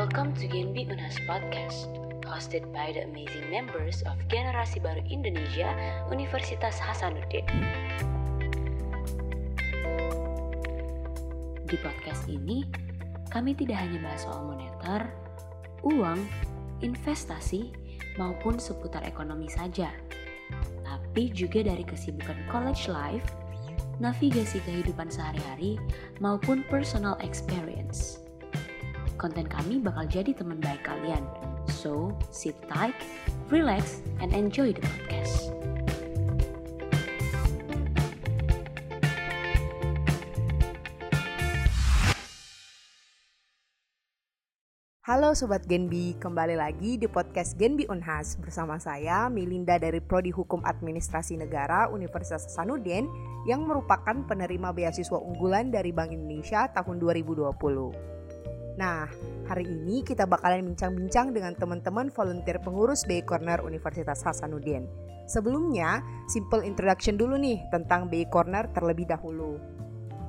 Welcome to Genbi Unas Podcast, hosted by the amazing members of Generasi Baru Indonesia Universitas Hasanuddin. Di podcast ini, kami tidak hanya bahas soal moneter, uang, investasi, maupun seputar ekonomi saja, tapi juga dari kesibukan college life, navigasi kehidupan sehari-hari, maupun personal experience konten kami bakal jadi teman baik kalian. So, sit tight, relax, and enjoy the podcast. Halo Sobat Genbi, kembali lagi di podcast Genbi Unhas bersama saya Milinda dari Prodi Hukum Administrasi Negara Universitas Hasanuddin yang merupakan penerima beasiswa unggulan dari Bank Indonesia tahun 2020. Nah, hari ini kita bakalan bincang-bincang dengan teman-teman volunteer pengurus BI Corner Universitas Hasanuddin. Sebelumnya, simple introduction dulu nih tentang BI Corner terlebih dahulu.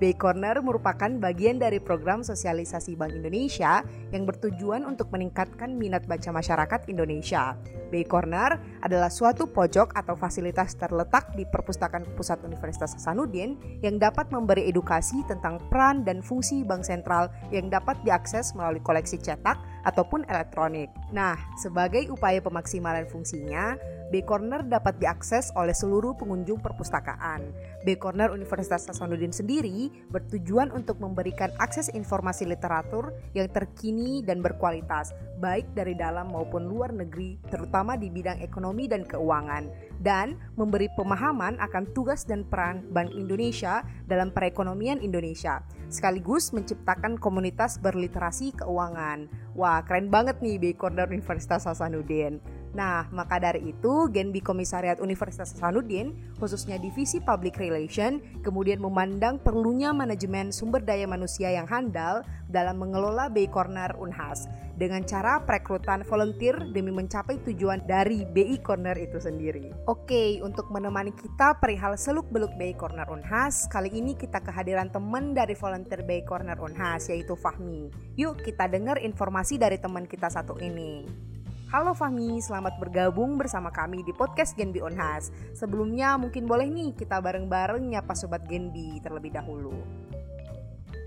BI Corner merupakan bagian dari program sosialisasi Bank Indonesia yang bertujuan untuk meningkatkan minat baca masyarakat Indonesia. BI Corner adalah suatu pojok atau fasilitas terletak di Perpustakaan Pusat Universitas Hasanuddin yang dapat memberi edukasi tentang peran dan fungsi bank sentral yang dapat diakses melalui koleksi cetak ataupun elektronik. Nah, sebagai upaya pemaksimalan fungsinya, B Corner dapat diakses oleh seluruh pengunjung perpustakaan. B Corner Universitas Hasanuddin sendiri bertujuan untuk memberikan akses informasi literatur yang terkini dan berkualitas, baik dari dalam maupun luar negeri, terutama di bidang ekonomi dan keuangan, dan memberi pemahaman akan tugas dan peran Bank Indonesia dalam perekonomian Indonesia, sekaligus menciptakan komunitas berliterasi keuangan. Wah, keren banget nih B Corner Universitas Hasanuddin. Nah, maka dari itu Genbi Komisariat Universitas Hasanuddin, khususnya Divisi Public Relation, kemudian memandang perlunya manajemen sumber daya manusia yang handal dalam mengelola BI Corner Unhas dengan cara perekrutan volunteer demi mencapai tujuan dari BI Corner itu sendiri. Oke, untuk menemani kita perihal seluk-beluk BI Corner Unhas, kali ini kita kehadiran teman dari volunteer BI Corner Unhas yaitu Fahmi. Yuk kita dengar informasi dari teman kita satu ini. Halo Fahmi, selamat bergabung bersama kami di podcast Genbi Onhas. Sebelumnya mungkin boleh nih kita bareng-bareng nyapa Sobat Genbi terlebih dahulu.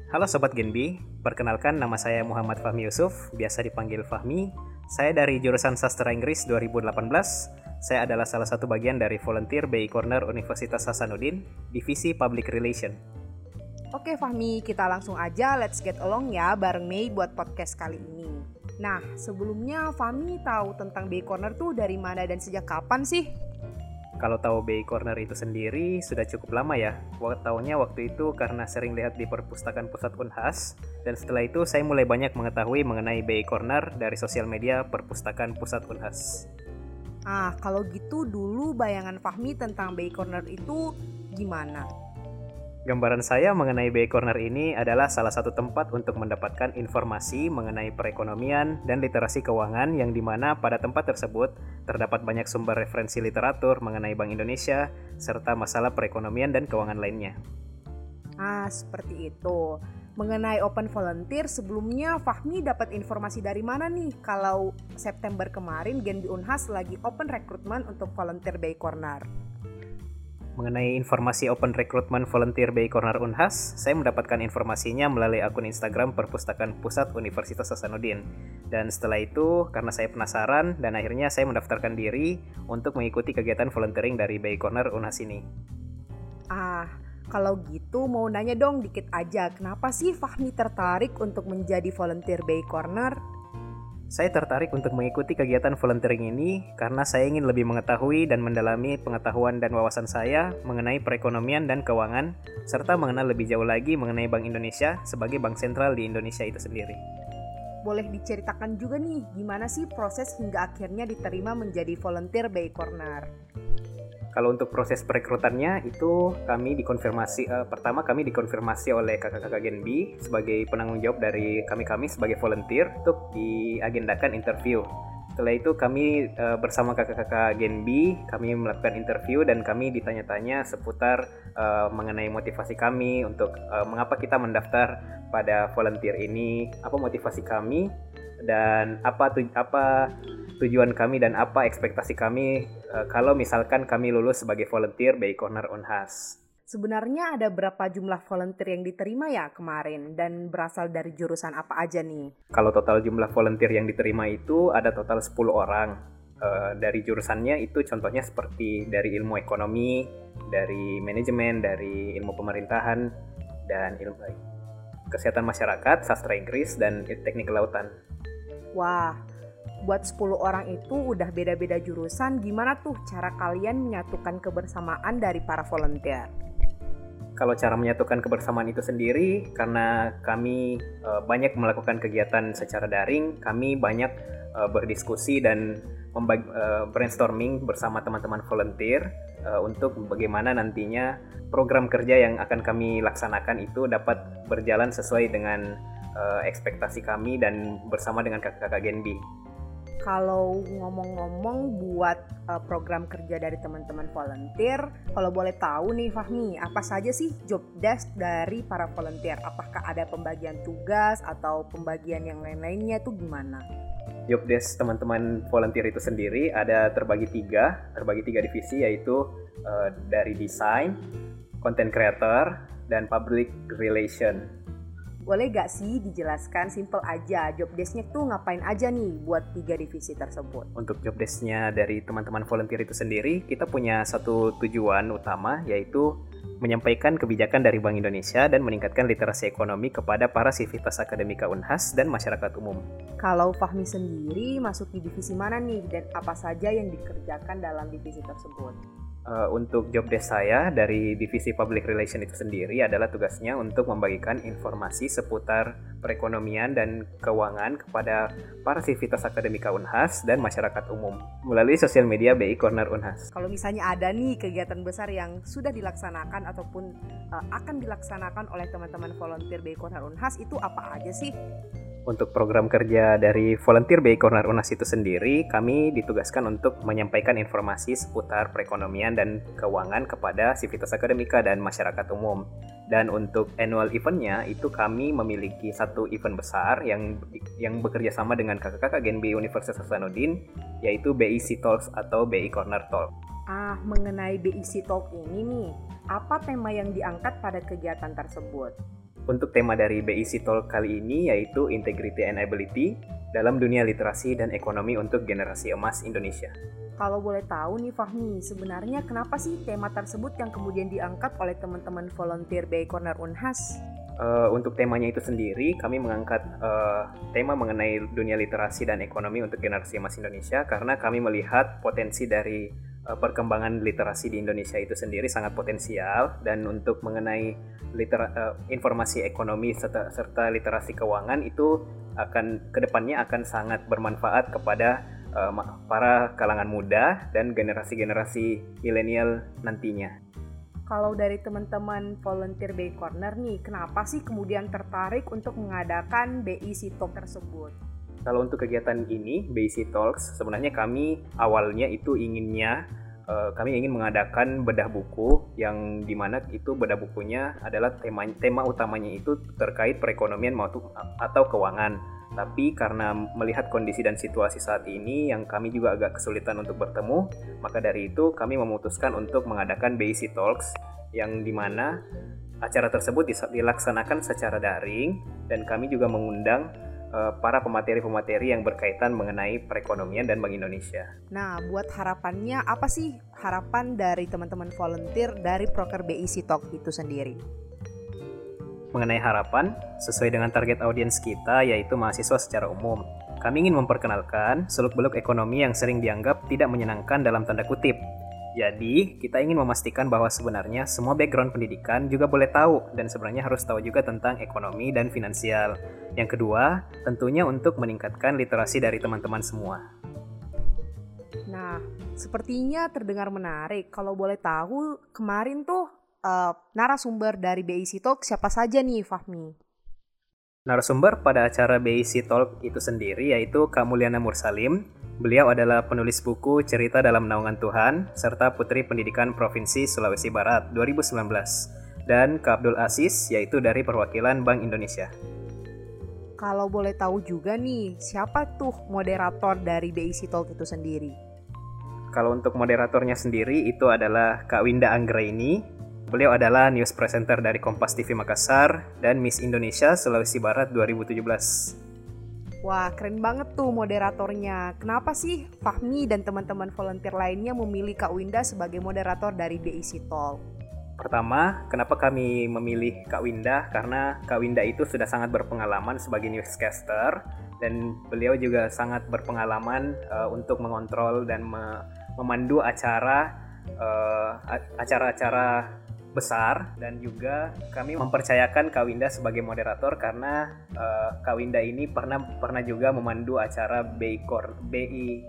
Halo Sobat Genbi, perkenalkan nama saya Muhammad Fahmi Yusuf, biasa dipanggil Fahmi. Saya dari jurusan Sastra Inggris 2018. Saya adalah salah satu bagian dari volunteer BI Corner Universitas Hasanuddin, Divisi Public Relation. Oke Fahmi, kita langsung aja let's get along ya bareng Mei buat podcast kali ini. Nah, sebelumnya Fami tahu tentang BI Corner tuh dari mana dan sejak kapan sih? Kalau tahu BI Corner itu sendiri sudah cukup lama ya. Tahunya waktu itu karena sering lihat di perpustakaan pusat Unhas dan setelah itu saya mulai banyak mengetahui mengenai BI Corner dari sosial media perpustakaan pusat Unhas. Ah, kalau gitu dulu bayangan Fahmi tentang BI Corner itu gimana? Gambaran saya mengenai BI Corner ini adalah salah satu tempat untuk mendapatkan informasi mengenai perekonomian dan literasi keuangan yang di mana pada tempat tersebut terdapat banyak sumber referensi literatur mengenai Bank Indonesia serta masalah perekonomian dan keuangan lainnya. Ah, seperti itu. Mengenai open volunteer, sebelumnya Fahmi dapat informasi dari mana nih kalau September kemarin Genbi Unhas lagi open recruitment untuk volunteer BI Corner? Mengenai informasi open recruitment volunteer BI Corner Unhas, saya mendapatkan informasinya melalui akun Instagram Perpustakaan Pusat Universitas Hasanuddin. Dan setelah itu, karena saya penasaran dan akhirnya saya mendaftarkan diri untuk mengikuti kegiatan volunteering dari BI Corner Unhas ini. Ah, kalau gitu mau nanya dong dikit aja, kenapa sih Fahmi tertarik untuk menjadi volunteer BI Corner? Saya tertarik untuk mengikuti kegiatan volunteering ini karena saya ingin lebih mengetahui dan mendalami pengetahuan dan wawasan saya mengenai perekonomian dan keuangan, serta mengenal lebih jauh lagi mengenai Bank Indonesia sebagai bank sentral di Indonesia itu sendiri. Boleh diceritakan juga nih, gimana sih proses hingga akhirnya diterima menjadi volunteer BI Corner? Kalau untuk proses perekrutannya itu kami dikonfirmasi uh, pertama kami dikonfirmasi oleh kakak-kakak Genbi sebagai penanggung jawab dari kami-kami sebagai volunteer untuk diagendakan interview. Setelah itu kami uh, bersama kakak-kakak Genbi, kami melakukan interview dan kami ditanya-tanya seputar uh, mengenai motivasi kami untuk uh, mengapa kita mendaftar pada volunteer ini, apa motivasi kami dan apa tu apa tujuan kami dan apa ekspektasi kami uh, kalau misalkan kami lulus sebagai volunteer BI Corner Unhas. Sebenarnya ada berapa jumlah volunteer yang diterima ya kemarin dan berasal dari jurusan apa aja nih? Kalau total jumlah volunteer yang diterima itu ada total 10 orang. Uh, dari jurusannya itu contohnya seperti dari ilmu ekonomi, dari manajemen, dari ilmu pemerintahan, dan ilmu kesehatan masyarakat, sastra Inggris, dan teknik kelautan. Wah, buat 10 orang itu udah beda-beda jurusan, gimana tuh cara kalian menyatukan kebersamaan dari para volunteer? kalau cara menyatukan kebersamaan itu sendiri karena kami uh, banyak melakukan kegiatan secara daring, kami banyak uh, berdiskusi dan uh, brainstorming bersama teman-teman volunteer untuk bagaimana nantinya program kerja yang akan kami laksanakan itu dapat berjalan sesuai dengan uh, ekspektasi kami dan bersama dengan kakak-kakak Genbi kalau ngomong-ngomong buat uh, program kerja dari teman-teman volunteer, kalau boleh tahu nih Fahmi, apa saja sih job desk dari para volunteer? Apakah ada pembagian tugas atau pembagian yang lain-lainnya itu gimana? Job desk teman-teman volunteer itu sendiri ada terbagi tiga, terbagi tiga divisi yaitu uh, dari desain, content creator, dan public relation. Boleh gak sih dijelaskan simple aja job desknya tuh ngapain aja nih buat tiga divisi tersebut? Untuk job desknya dari teman-teman volunteer itu sendiri, kita punya satu tujuan utama yaitu menyampaikan kebijakan dari Bank Indonesia dan meningkatkan literasi ekonomi kepada para sivitas akademika Unhas dan masyarakat umum. Kalau Fahmi sendiri masuk di divisi mana nih dan apa saja yang dikerjakan dalam divisi tersebut? Uh, untuk job desk saya dari divisi public relation itu sendiri adalah tugasnya untuk membagikan informasi seputar perekonomian dan keuangan kepada para sivitas akademika Unhas dan masyarakat umum melalui sosial media BI Corner Unhas. Kalau misalnya ada nih kegiatan besar yang sudah dilaksanakan ataupun uh, akan dilaksanakan oleh teman-teman volunteer BI Corner Unhas itu apa aja sih? Untuk program kerja dari Volunteer BI Corner UNAS itu sendiri, kami ditugaskan untuk menyampaikan informasi seputar perekonomian dan keuangan kepada sivitas akademika dan masyarakat umum. Dan untuk annual eventnya itu kami memiliki satu event besar yang yang bekerja sama dengan kakak-kakak Genbi Universitas Hasanuddin, yaitu BIC Talks atau BI Corner Talk. Ah, mengenai BIC Talk ini nih, apa tema yang diangkat pada kegiatan tersebut? Untuk tema dari BIC Talk kali ini yaitu Integrity and Ability dalam dunia literasi dan ekonomi untuk generasi emas Indonesia. Kalau boleh tahu nih Fahmi, sebenarnya kenapa sih tema tersebut yang kemudian diangkat oleh teman-teman volunteer BI Corner Unhas? Uh, untuk temanya itu sendiri, kami mengangkat uh, tema mengenai dunia literasi dan ekonomi untuk generasi emas Indonesia karena kami melihat potensi dari perkembangan literasi di Indonesia itu sendiri sangat potensial dan untuk mengenai litera, uh, informasi ekonomi serta, serta literasi keuangan itu akan ke depannya akan sangat bermanfaat kepada uh, para kalangan muda dan generasi-generasi milenial nantinya. Kalau dari teman-teman volunteer BI Corner nih, kenapa sih kemudian tertarik untuk mengadakan BI Talk tersebut? Kalau untuk kegiatan ini, BIC Talks, sebenarnya kami awalnya itu inginnya uh, kami ingin mengadakan bedah buku yang di mana itu bedah bukunya adalah tema tema utamanya itu terkait perekonomian atau keuangan. Tapi karena melihat kondisi dan situasi saat ini yang kami juga agak kesulitan untuk bertemu, maka dari itu kami memutuskan untuk mengadakan BIC Talks yang di mana acara tersebut dilaksanakan secara daring dan kami juga mengundang Eh, para pemateri-pemateri yang berkaitan mengenai perekonomian dan Bank Indonesia. Nah, buat harapannya apa sih harapan dari teman-teman volunteer dari Proker BIC Talk itu sendiri? Mengenai harapan, sesuai dengan target audiens kita yaitu mahasiswa secara umum, kami ingin memperkenalkan seluk-beluk ekonomi yang sering dianggap tidak menyenangkan dalam tanda kutip, jadi, kita ingin memastikan bahwa sebenarnya semua background pendidikan juga boleh tahu dan sebenarnya harus tahu juga tentang ekonomi dan finansial. Yang kedua, tentunya untuk meningkatkan literasi dari teman-teman semua. Nah, sepertinya terdengar menarik. Kalau boleh tahu, kemarin tuh uh, narasumber dari BIC Talk siapa saja nih, Fahmi? Narasumber pada acara BIC Talk itu sendiri yaitu Kak Mulyana Mursalim. Beliau adalah penulis buku Cerita dalam Naungan Tuhan serta Putri Pendidikan Provinsi Sulawesi Barat 2019 dan Kak Abdul Aziz yaitu dari perwakilan Bank Indonesia. Kalau boleh tahu juga nih, siapa tuh moderator dari BIC Talk itu sendiri? Kalau untuk moderatornya sendiri itu adalah Kak Winda Anggraini Beliau adalah news presenter dari Kompas TV Makassar dan Miss Indonesia Sulawesi Barat 2017. Wah, keren banget tuh moderatornya. Kenapa sih Fahmi dan teman-teman volunteer lainnya memilih Kak Winda sebagai moderator dari BIC Talk? Pertama, kenapa kami memilih Kak Winda? Karena Kak Winda itu sudah sangat berpengalaman sebagai newscaster dan beliau juga sangat berpengalaman uh, untuk mengontrol dan me memandu acara uh, acara-acara besar dan juga kami mempercayakan Kawinda sebagai moderator karena uh, Kawinda ini pernah pernah juga memandu acara BI Kor, BI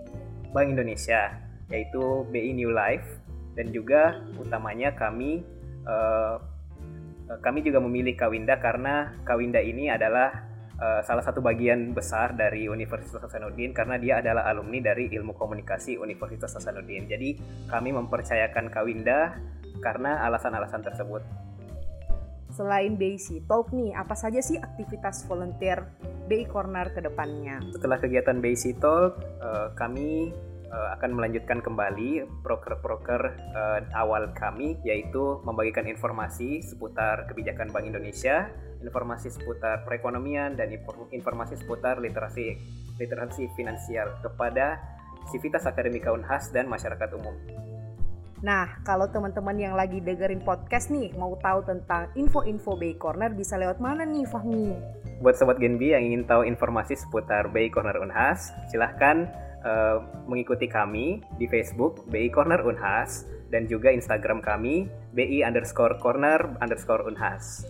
Bank Indonesia yaitu BI New Life dan juga utamanya kami uh, kami juga memilih Kawinda karena Kawinda ini adalah uh, salah satu bagian besar dari Universitas Hasanuddin karena dia adalah alumni dari Ilmu Komunikasi Universitas Hasanuddin. Jadi kami mempercayakan Kawinda karena alasan-alasan tersebut. Selain BIC Talk nih, apa saja sih aktivitas volunteer BI Corner ke depannya? Setelah kegiatan BIC Talk, uh, kami uh, akan melanjutkan kembali proker-proker uh, awal kami yaitu membagikan informasi seputar kebijakan Bank Indonesia, informasi seputar perekonomian dan informasi seputar literasi literasi finansial kepada Sivitas Akademika Unhas dan masyarakat umum. Nah, kalau teman-teman yang lagi dengerin podcast nih mau tahu tentang info-info Bay Corner bisa lewat mana nih Fahmi? Buat sobat Genbi yang ingin tahu informasi seputar Bay Corner Unhas, silahkan uh, mengikuti kami di Facebook BI Corner Unhas dan juga Instagram kami BI underscore corner underscore Unhas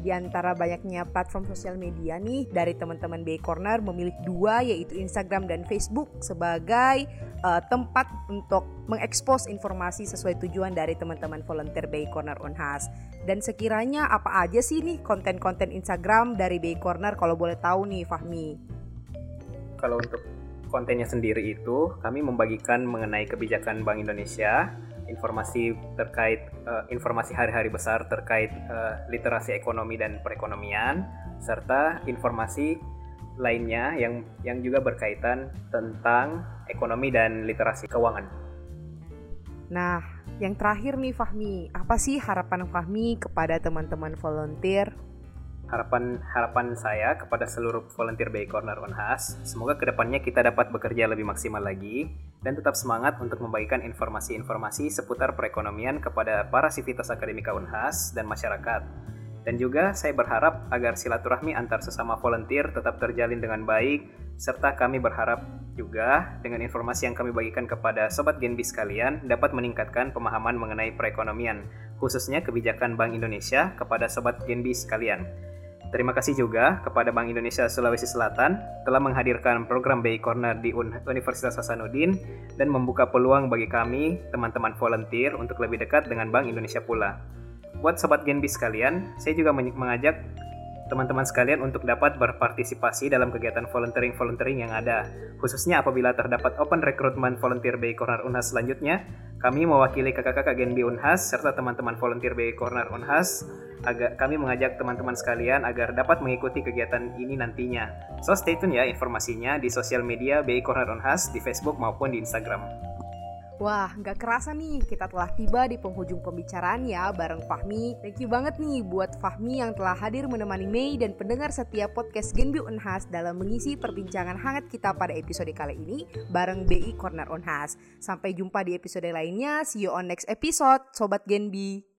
di antara banyaknya platform sosial media nih dari teman-teman BI Corner memilih dua yaitu Instagram dan Facebook sebagai uh, tempat untuk mengekspos informasi sesuai tujuan dari teman-teman volunteer BI Corner Unhas. Dan sekiranya apa aja sih nih konten-konten Instagram dari BI Corner kalau boleh tahu nih Fahmi? Kalau untuk kontennya sendiri itu kami membagikan mengenai kebijakan Bank Indonesia informasi terkait uh, informasi hari-hari besar terkait uh, literasi ekonomi dan perekonomian serta informasi lainnya yang yang juga berkaitan tentang ekonomi dan literasi keuangan. Nah, yang terakhir nih Fahmi, apa sih harapan Fahmi kepada teman-teman volunteer harapan harapan saya kepada seluruh volunteer BI Corner Unhas, semoga ke depannya kita dapat bekerja lebih maksimal lagi dan tetap semangat untuk membagikan informasi-informasi seputar perekonomian kepada para sivitas akademika Unhas dan masyarakat. Dan juga saya berharap agar silaturahmi antar sesama volunteer tetap terjalin dengan baik, serta kami berharap juga dengan informasi yang kami bagikan kepada Sobat Genbi sekalian dapat meningkatkan pemahaman mengenai perekonomian, khususnya kebijakan Bank Indonesia kepada Sobat Genbi sekalian. Terima kasih juga kepada Bank Indonesia Sulawesi Selatan telah menghadirkan program BI Corner di Universitas Hasanuddin dan membuka peluang bagi kami, teman-teman volunteer, untuk lebih dekat dengan Bank Indonesia pula. Buat Sobat Genbi sekalian, saya juga mengajak teman-teman sekalian untuk dapat berpartisipasi dalam kegiatan volunteering-volunteering yang ada. Khususnya apabila terdapat open recruitment volunteer BI Corner Unhas selanjutnya, kami mewakili kakak-kakak Genbi Unhas serta teman-teman volunteer BI Corner Unhas agar kami mengajak teman-teman sekalian agar dapat mengikuti kegiatan ini nantinya. So stay tune ya informasinya di sosial media BI Corner Unhas di Facebook maupun di Instagram. Wah, nggak kerasa nih kita telah tiba di penghujung pembicaraan ya bareng Fahmi. Thank you banget nih buat Fahmi yang telah hadir menemani Mei dan pendengar setiap podcast Genbi Unhas dalam mengisi perbincangan hangat kita pada episode kali ini bareng BI Corner Unhas. Sampai jumpa di episode lainnya. See you on next episode, Sobat Genbi.